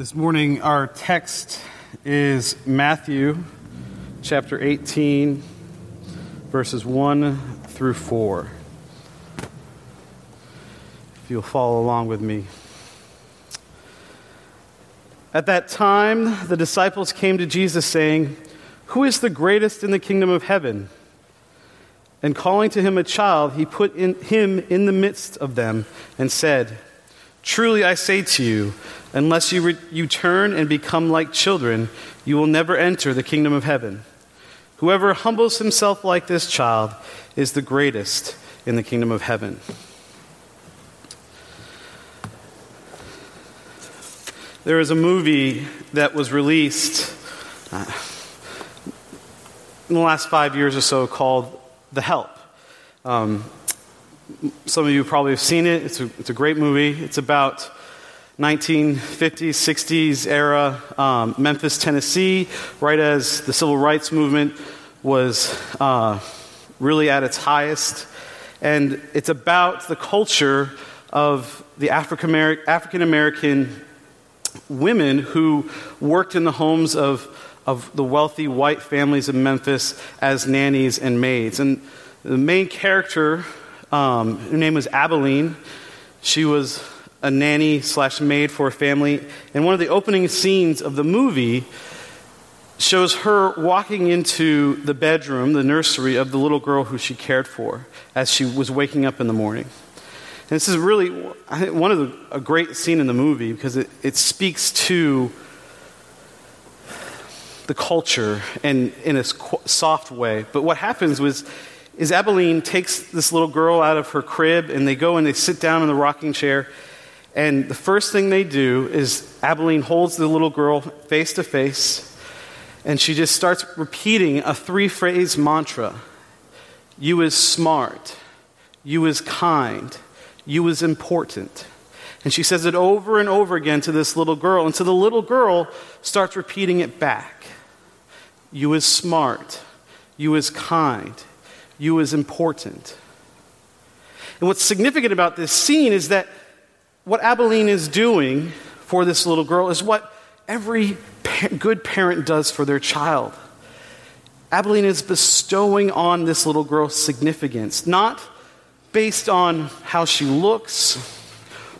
This morning, our text is Matthew chapter 18, verses 1 through 4. If you'll follow along with me. At that time, the disciples came to Jesus, saying, Who is the greatest in the kingdom of heaven? And calling to him a child, he put in, him in the midst of them and said, Truly I say to you, unless you, re- you turn and become like children, you will never enter the kingdom of heaven. Whoever humbles himself like this child is the greatest in the kingdom of heaven. There is a movie that was released uh, in the last five years or so called The Help. Um, some of you probably have seen it. It's a, it's a great movie. It's about 1950s, 60s era um, Memphis, Tennessee, right as the civil rights movement was uh, really at its highest. And it's about the culture of the African American women who worked in the homes of, of the wealthy white families of Memphis as nannies and maids. And the main character um, her name was Aibileen. She was a nanny slash maid for a family. And one of the opening scenes of the movie shows her walking into the bedroom, the nursery of the little girl who she cared for as she was waking up in the morning. And this is really, I think, one of the, a great scene in the movie because it, it speaks to the culture and in a soft way. But what happens was is Aibileen takes this little girl out of her crib and they go and they sit down in the rocking chair. And the first thing they do is Aibileen holds the little girl face to face and she just starts repeating a three phrase mantra You is smart, you is kind, you is important. And she says it over and over again to this little girl. And so the little girl starts repeating it back You is smart, you is kind, you as important. And what's significant about this scene is that what Aibileen is doing for this little girl is what every good parent does for their child. Aibileen is bestowing on this little girl significance, not based on how she looks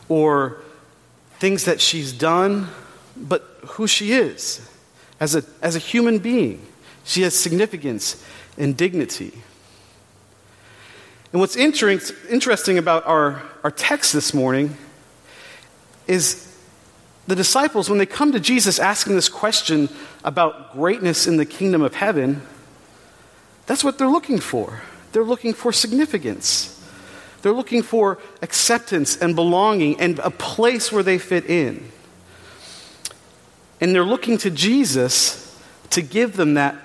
or things that she's done, but who she is as a, as a human being. She has significance and dignity. And what's interesting about our, our text this morning is the disciples, when they come to Jesus asking this question about greatness in the kingdom of heaven, that's what they're looking for. They're looking for significance. They're looking for acceptance and belonging and a place where they fit in. And they're looking to Jesus to give them that,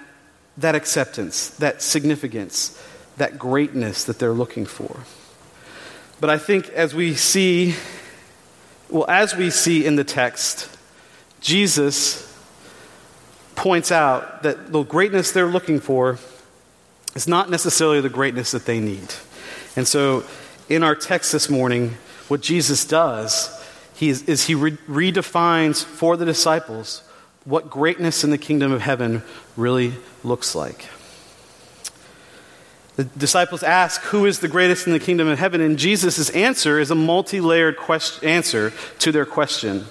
that acceptance, that significance, that greatness that they're looking for. But I think as we see, well, as we see in the text, Jesus points out that the greatness they're looking for is not necessarily the greatness that they need. And so, in our text this morning, what Jesus does he is, is he re- redefines for the disciples what greatness in the kingdom of heaven really looks like. The disciples ask, Who is the greatest in the kingdom of heaven? And Jesus' answer is a multi layered answer to their question.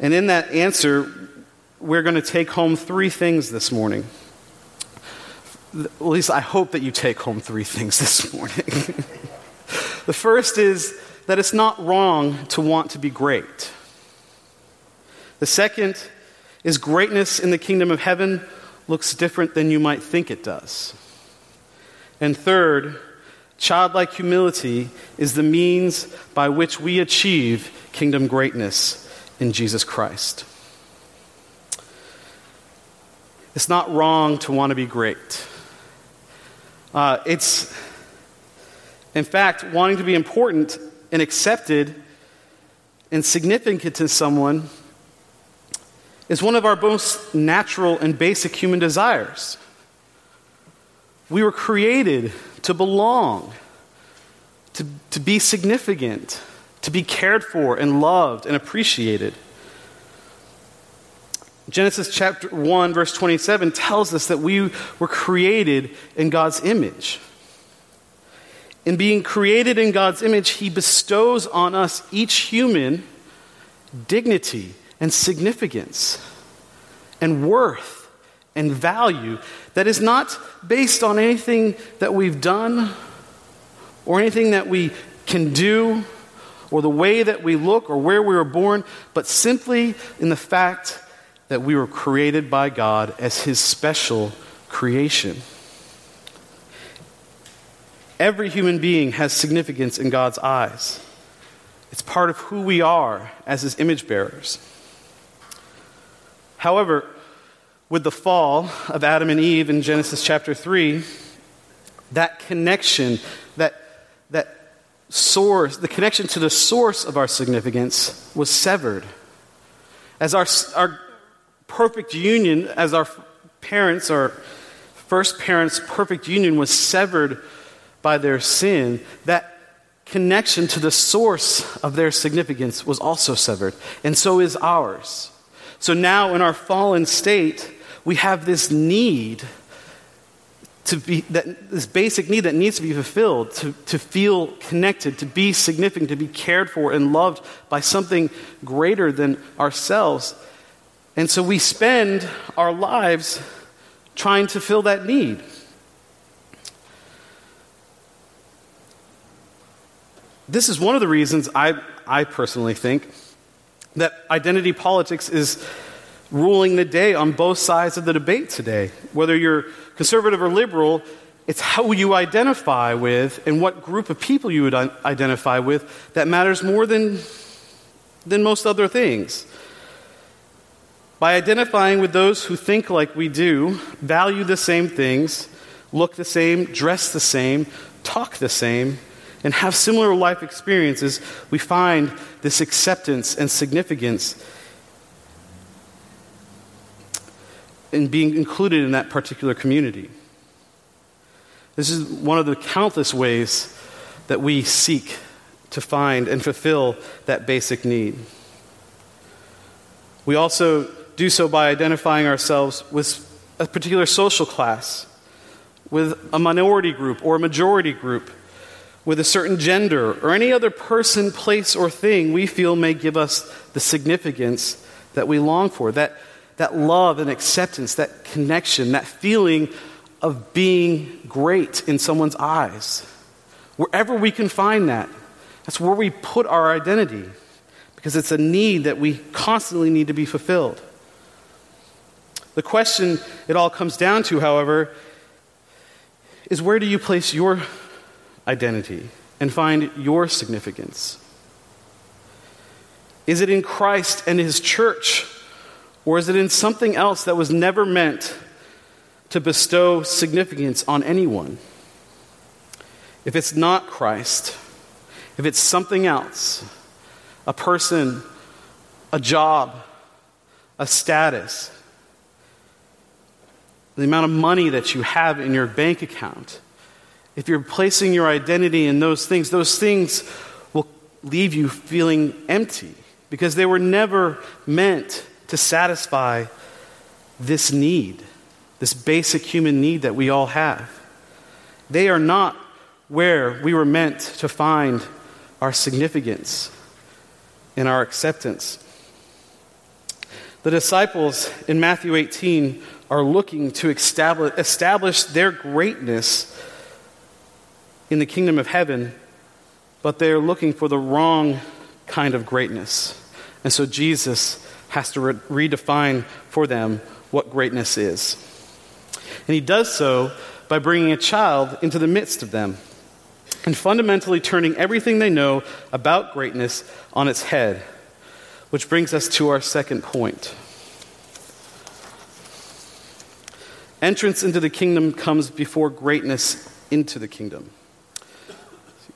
And in that answer, we're going to take home three things this morning. At least I hope that you take home three things this morning. the first is that it's not wrong to want to be great. The second is greatness in the kingdom of heaven looks different than you might think it does. And third, childlike humility is the means by which we achieve kingdom greatness in Jesus Christ. It's not wrong to want to be great. Uh, it's, in fact, wanting to be important and accepted and significant to someone is one of our most natural and basic human desires. We were created to belong, to, to be significant, to be cared for and loved and appreciated. Genesis chapter 1, verse 27 tells us that we were created in God's image. In being created in God's image, He bestows on us, each human, dignity and significance and worth and value that is not based on anything that we've done or anything that we can do or the way that we look or where we were born, but simply in the fact that we were created by God as His special creation. Every human being has significance in God's eyes. It's part of who we are as His image bearers. However, with the fall of Adam and Eve in Genesis chapter 3, that connection, that, that source, the connection to the source of our significance was severed. As our, our perfect union, as our parents, our first parents' perfect union was severed by their sin, that connection to the source of their significance was also severed. And so is ours. So now, in our fallen state, we have this need to be that this basic need that needs to be fulfilled to, to feel connected to be significant to be cared for and loved by something greater than ourselves and so we spend our lives trying to fill that need. This is one of the reasons I, I personally think that identity politics is ruling the day on both sides of the debate today. Whether you're conservative or liberal, it's how you identify with and what group of people you would identify with that matters more than, than most other things. By identifying with those who think like we do, value the same things, look the same, dress the same, talk the same, and have similar life experiences, we find this acceptance and significance in being included in that particular community. This is one of the countless ways that we seek to find and fulfill that basic need. We also do so by identifying ourselves with a particular social class, with a minority group or a majority group, with a certain gender, or any other person, place, or thing we feel may give us the significance that we long for. That, that love and acceptance, that connection, that feeling of being great in someone's eyes. Wherever we can find that, that's where we put our identity because it's a need that we constantly need to be fulfilled. The question it all comes down to, however, is where do you place your identity and find your significance? Is it in Christ and His church, or is it in something else that was never meant to bestow significance on anyone? If it's not Christ, if it's something else, a person, a job, a status, the amount of money that you have in your bank account, if you're placing your identity in those things, those things will leave you feeling empty because they were never meant to satisfy this need, this basic human need that we all have. They are not where we were meant to find our significance and our acceptance. The disciples in Matthew 18 are looking to establish, establish their greatness in the kingdom of heaven, but they're looking for the wrong kind of greatness. And so Jesus has to re- redefine for them what greatness is. And he does so by bringing a child into the midst of them and fundamentally turning everything they know about greatness on its head. Which brings us to our second point. Entrance into the kingdom comes before greatness into the kingdom.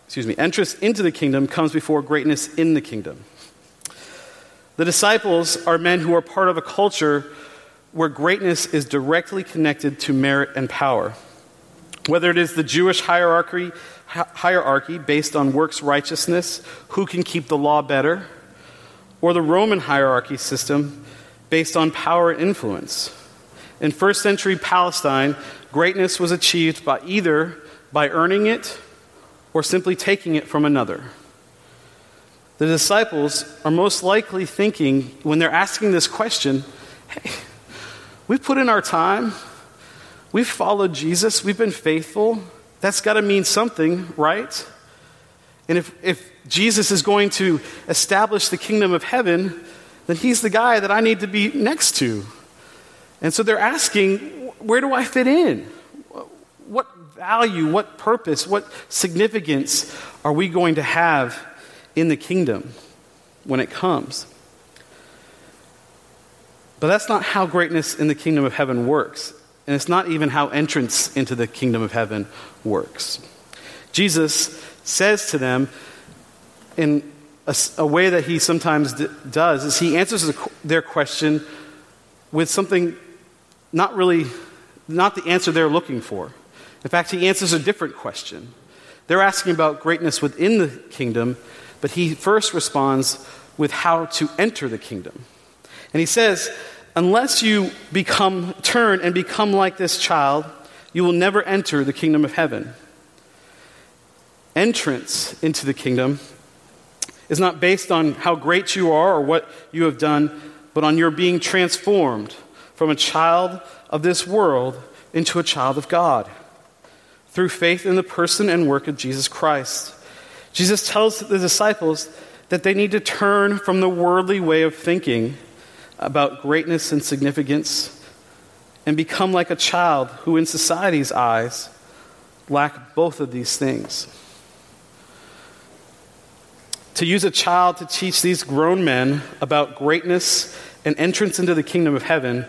Excuse me. Entrance into the kingdom comes before greatness in the kingdom. The disciples are men who are part of a culture where greatness is directly connected to merit and power. Whether it is the Jewish hierarchy, hierarchy based on works righteousness, who can keep the law better, or the Roman hierarchy system based on power and influence. In first century Palestine, greatness was achieved by either by earning it or simply taking it from another. The disciples are most likely thinking, when they're asking this question, hey, we've put in our time, we've followed Jesus, we've been faithful. That's got to mean something, right? And if, if Jesus is going to establish the kingdom of heaven, then he's the guy that I need to be next to. And so they're asking, where do I fit in? What value, what purpose, what significance are we going to have in the kingdom when it comes? But that's not how greatness in the kingdom of heaven works. And it's not even how entrance into the kingdom of heaven works. Jesus says to them in a, a way that he sometimes d- does is he answers their question with something not really not the answer they're looking for in fact he answers a different question they're asking about greatness within the kingdom but he first responds with how to enter the kingdom and he says unless you become turn and become like this child you will never enter the kingdom of heaven entrance into the kingdom is not based on how great you are or what you have done, but on your being transformed from a child of this world into a child of God through faith in the person and work of Jesus Christ. Jesus tells the disciples that they need to turn from the worldly way of thinking about greatness and significance and become like a child who, in society's eyes, lack both of these things. To use a child to teach these grown men about greatness and entrance into the kingdom of heaven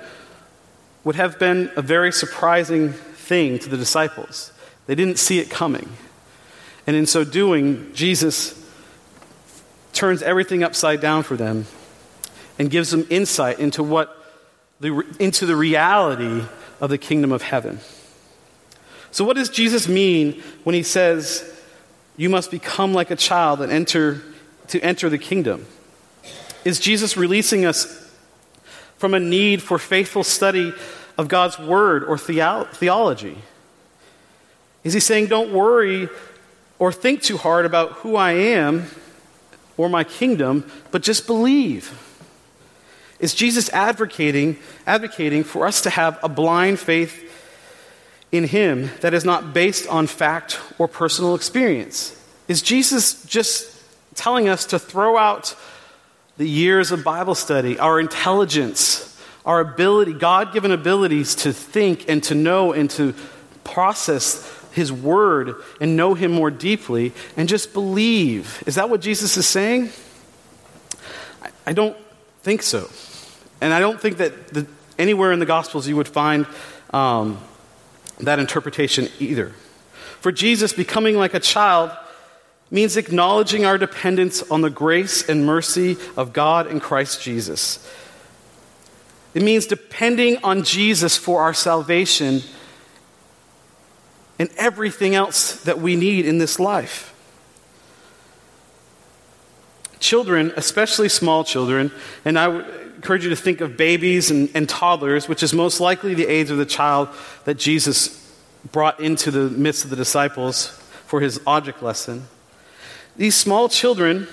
would have been a very surprising thing to the disciples. They didn't see it coming. And in so doing, Jesus turns everything upside down for them and gives them insight into what the, into the reality of the kingdom of heaven. So what does Jesus mean when he says you must become like a child and enter to enter the kingdom? Is Jesus releasing us from a need for faithful study of God's word or theology? Is he saying, don't worry or think too hard about who I am or my kingdom, but just believe? Is Jesus advocating, advocating for us to have a blind faith in him that is not based on fact or personal experience? Is Jesus just telling us to throw out the years of Bible study, our intelligence, our ability, God given abilities to think and to know and to process His Word and know Him more deeply and just believe. Is that what Jesus is saying? I, I don't think so. And I don't think that the, anywhere in the Gospels you would find um, that interpretation either. For Jesus, becoming like a child means acknowledging our dependence on the grace and mercy of God in Christ Jesus. It means depending on Jesus for our salvation and everything else that we need in this life. Children, especially small children, and I would encourage you to think of babies and, and toddlers, which is most likely the age of the child that Jesus brought into the midst of the disciples for his object lesson. These small children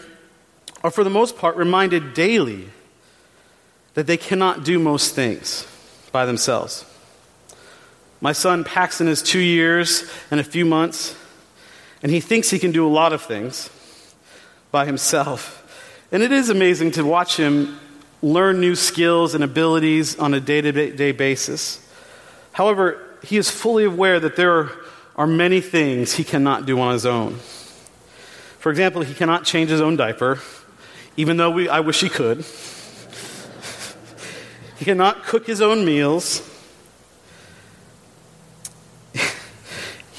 are, for the most part, reminded daily that they cannot do most things by themselves. My son Paxton is two years and a few months, and he thinks he can do a lot of things by himself. And it is amazing to watch him learn new skills and abilities on a day to day basis. However, he is fully aware that there are many things he cannot do on his own. For example, he cannot change his own diaper, even though we, I wish he could. he cannot cook his own meals.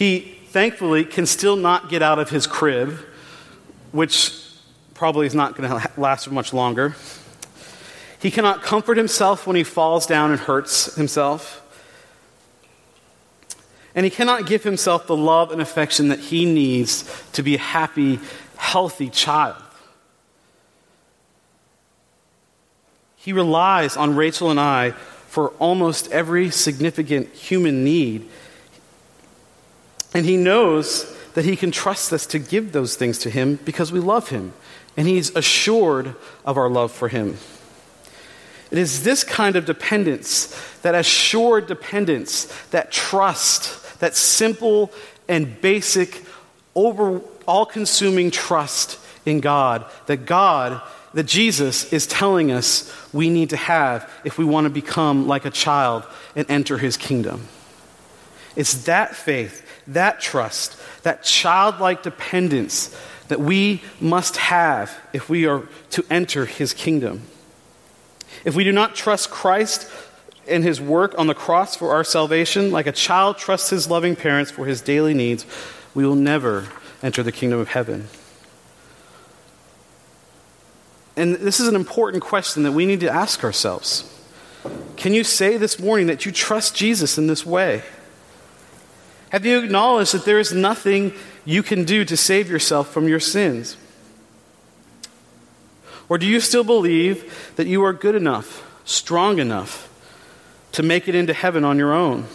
He thankfully can still not get out of his crib, which probably is not going to last much longer. He cannot comfort himself when he falls down and hurts himself. And he cannot give himself the love and affection that he needs to be a happy, healthy child. He relies on Rachel and I for almost every significant human need. And He knows that He can trust us to give those things to Him because we love Him. And He's assured of our love for Him. It is this kind of dependence, that assured dependence, that trust, that simple and basic, over all consuming trust in God, that God, that Jesus is telling us we need to have if we want to become like a child and enter his kingdom. It's that faith, that trust, that childlike dependence that we must have if we are to enter his kingdom. If we do not trust Christ and his work on the cross for our salvation, like a child trusts his loving parents for his daily needs, we will never enter the kingdom of heaven. And this is an important question that we need to ask ourselves. Can you say this morning that you trust Jesus in this way? Have you acknowledged that there is nothing you can do to save yourself from your sins? Or do you still believe that you are good enough, strong enough to make it into heaven on your own?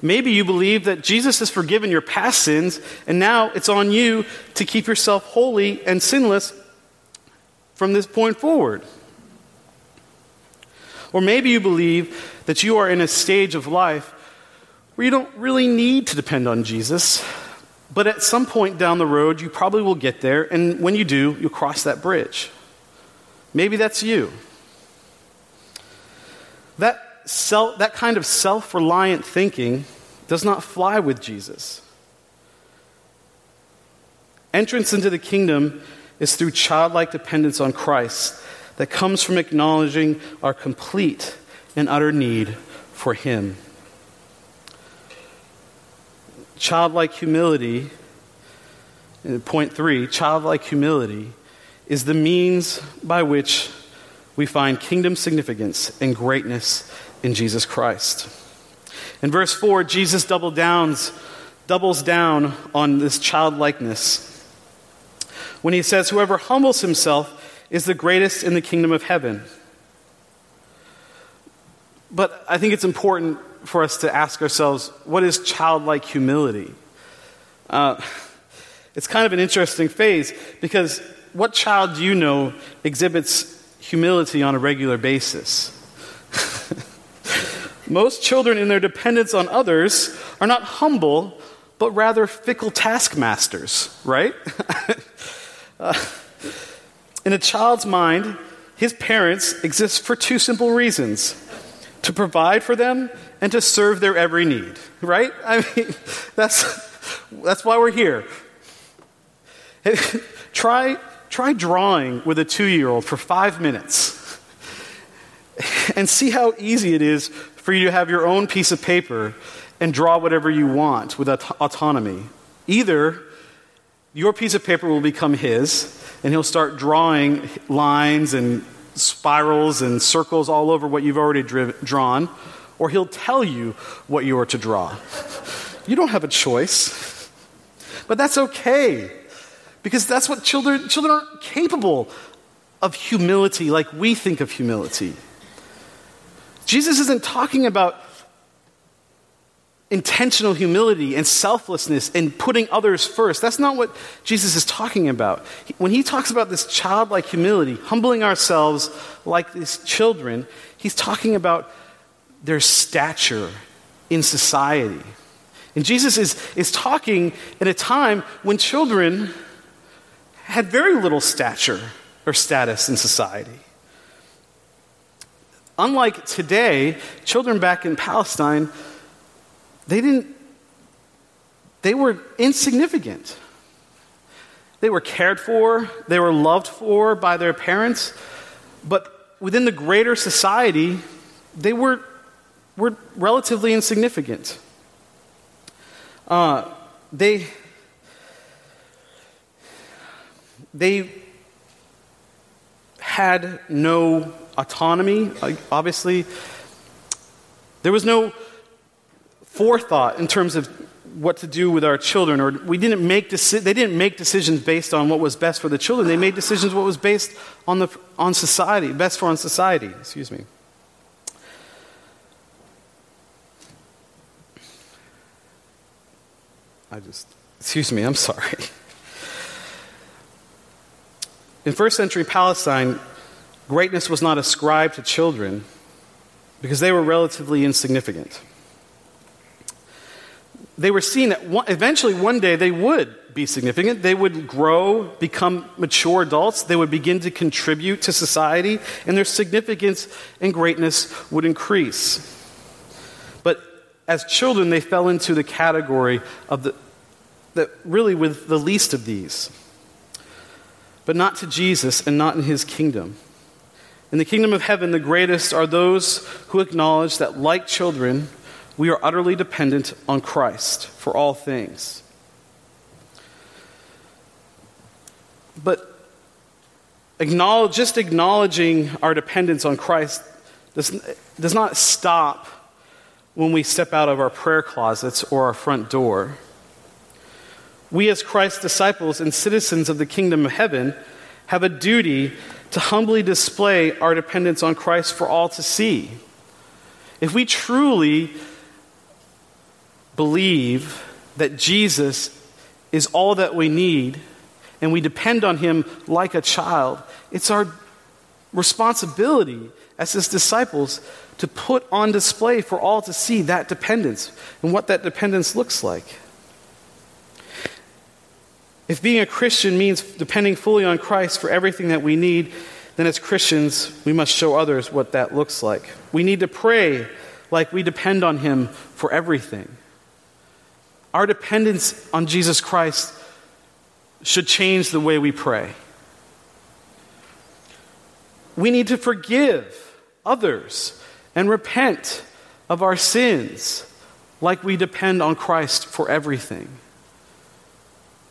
Maybe you believe that Jesus has forgiven your past sins, and now it's on you to keep yourself holy and sinless from this point forward. Or maybe you believe that you are in a stage of life where you don't really need to depend on Jesus, but at some point down the road, you probably will get there, and when you do, you'll cross that bridge. Maybe that's you. That, self, that kind of self reliant thinking does not fly with Jesus. Entrance into the kingdom is through childlike dependence on Christ that comes from acknowledging our complete and utter need for Him. Childlike humility, point three, childlike humility is the means by which we find kingdom significance and greatness in Jesus Christ. In verse 4, Jesus downs, doubles down on this childlikeness when he says, Whoever humbles himself is the greatest in the kingdom of heaven. But I think it's important for us to ask ourselves what is childlike humility? Uh, it's kind of an interesting phase because what child do you know exhibits humility on a regular basis? Most children, in their dependence on others, are not humble, but rather fickle taskmasters, right? uh, in a child's mind, his parents exist for two simple reasons to provide for them and to serve their every need, right? I mean, that's, that's why we're here. try, try drawing with a two year old for five minutes and see how easy it is for you to have your own piece of paper and draw whatever you want with aut- autonomy. Either your piece of paper will become his, and he'll start drawing lines and spirals and circles all over what you've already drawn, or he'll tell you what you are to draw. You don't have a choice. But that's okay, because that's what children, children aren't capable of humility like we think of humility. Jesus isn't talking about intentional humility and selflessness and putting others first. That's not what Jesus is talking about. When he talks about this childlike humility, humbling ourselves like these children, he's talking about their stature in society. And Jesus is, is talking at a time when children had very little stature or status in society. Unlike today, children back in Palestine, they didn't, they were insignificant. They were cared for, they were loved for by their parents, but within the greater society, they were, were relatively insignificant. Uh, they, they had no autonomy, obviously. There was no forethought in terms of what to do with our children, or we didn't make deci- they didn't make decisions based on what was best for the children. They made decisions what was based on, the, on society, best for on society. Excuse me. I just, excuse me, I'm sorry. In first century Palestine, greatness was not ascribed to children because they were relatively insignificant they were seen that one, eventually one day they would be significant. They would grow, become mature adults. They would begin to contribute to society, and their significance and greatness would increase. But as children, they fell into the category of the, that really with the least of these. But not to Jesus and not in his kingdom. In the kingdom of heaven, the greatest are those who acknowledge that, like children, we are utterly dependent on Christ for all things. But acknowledge, just acknowledging our dependence on Christ does, does not stop when we step out of our prayer closets or our front door. We, as Christ's disciples and citizens of the kingdom of heaven, have a duty to humbly display our dependence on Christ for all to see. If we truly believe that Jesus is all that we need and we depend on him like a child, it's our responsibility as his disciples to put on display for all to see that dependence and what that dependence looks like. If being a Christian means depending fully on Christ for everything that we need, then as Christians, we must show others what that looks like. We need to pray like we depend on Him for everything. Our dependence on Jesus Christ should change the way we pray. We need to forgive others and repent of our sins like we depend on Christ for everything.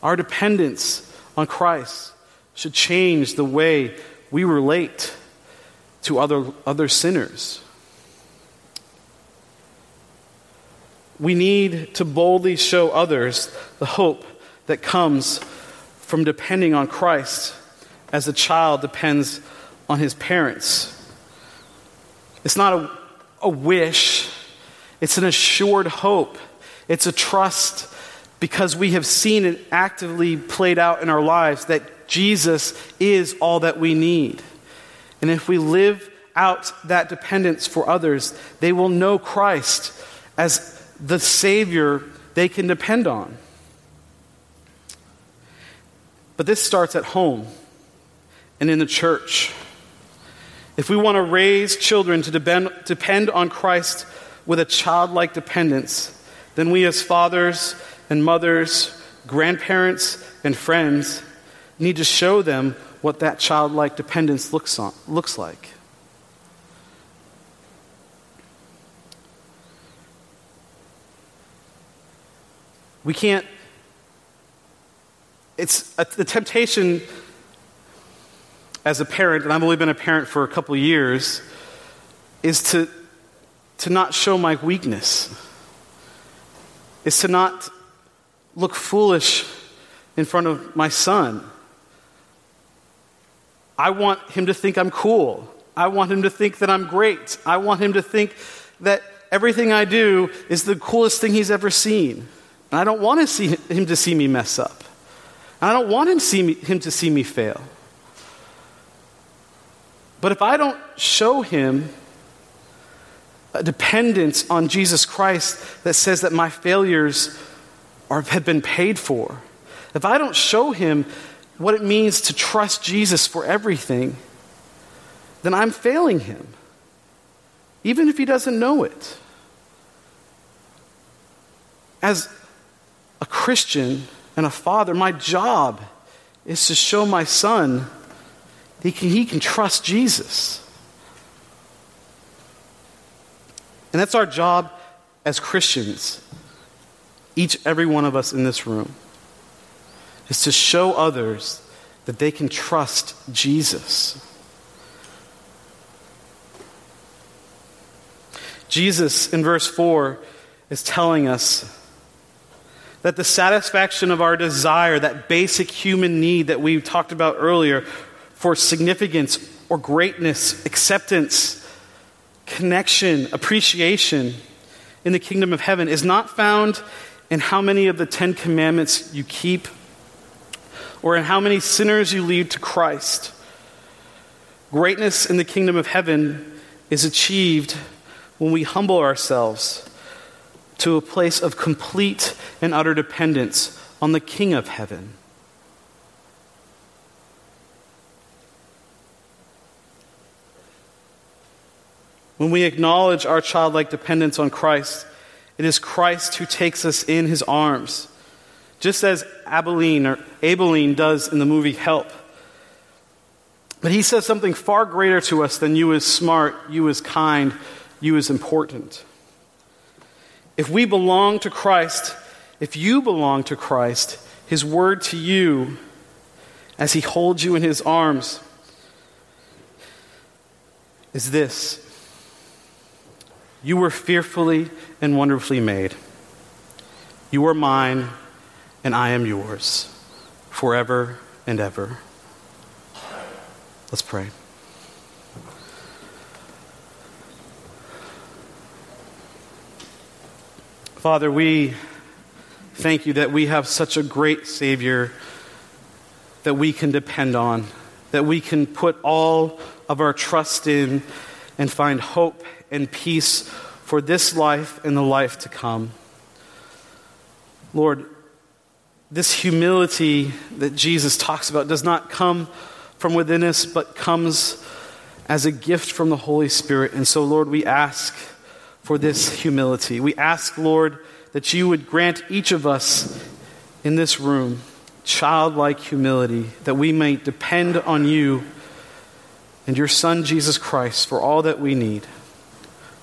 Our dependence on Christ should change the way we relate to other, other sinners. we need to boldly show others the hope that comes from depending on Christ as a child depends on his parents. It's not a, a wish, it's an assured hope. It's a trust because we have seen it actively played out in our lives that Jesus is all that we need. And if we live out that dependence for others, they will know Christ as the Savior they can depend on. But this starts at home and in the church. If we want to raise children to depend, depend on Christ with a childlike dependence, then we as fathers and mothers, grandparents and friends need to show them what that childlike dependence looks, on, looks like. We can't, it's a, the temptation as a parent, and I've only been a parent for a couple years, is to, to not show my weakness, is to not look foolish in front of my son. I want him to think I'm cool. I want him to think that I'm great. I want him to think that everything I do is the coolest thing he's ever seen. And I don't want to see him to see me mess up. And I don't want him, see me, him to see me fail. But if I don't show him a dependence on Jesus Christ that says that my failures are, have been paid for, if I don't show him what it means to trust Jesus for everything, then I'm failing him, even if he doesn't know it. As a Christian and a father, my job is to show my son he can, he can trust Jesus. And that's our job as Christians, each, every one of us in this room, is to show others that they can trust Jesus. Jesus, in verse 4, is telling us That the satisfaction of our desire, that basic human need that we talked about earlier for significance or greatness, acceptance, connection, appreciation in the kingdom of heaven, is not found in how many of the Ten Commandments you keep or in how many sinners you lead to Christ. Greatness in the kingdom of heaven is achieved when we humble ourselves to a place of complete and utter dependence on the King of heaven. When we acknowledge our childlike dependence on Christ, it is Christ who takes us in his arms, just as Abilene or Abilene does in the movie Help. But he says something far greater to us than you as smart, you as kind, you as important. If we belong to Christ, if you belong to Christ, his word to you as he holds you in his arms is this You were fearfully and wonderfully made. You are mine, and I am yours, forever and ever. Let's pray. Father, we thank you that we have such a great Savior that we can depend on, that we can put all of our trust in and find hope and peace for this life and the life to come. Lord, this humility that Jesus talks about does not come from within us, but comes as a gift from the Holy Spirit. And so, Lord, we ask for this humility. We ask, Lord, that you would grant each of us in this room childlike humility, that we may depend on you and your Son, Jesus Christ, for all that we need.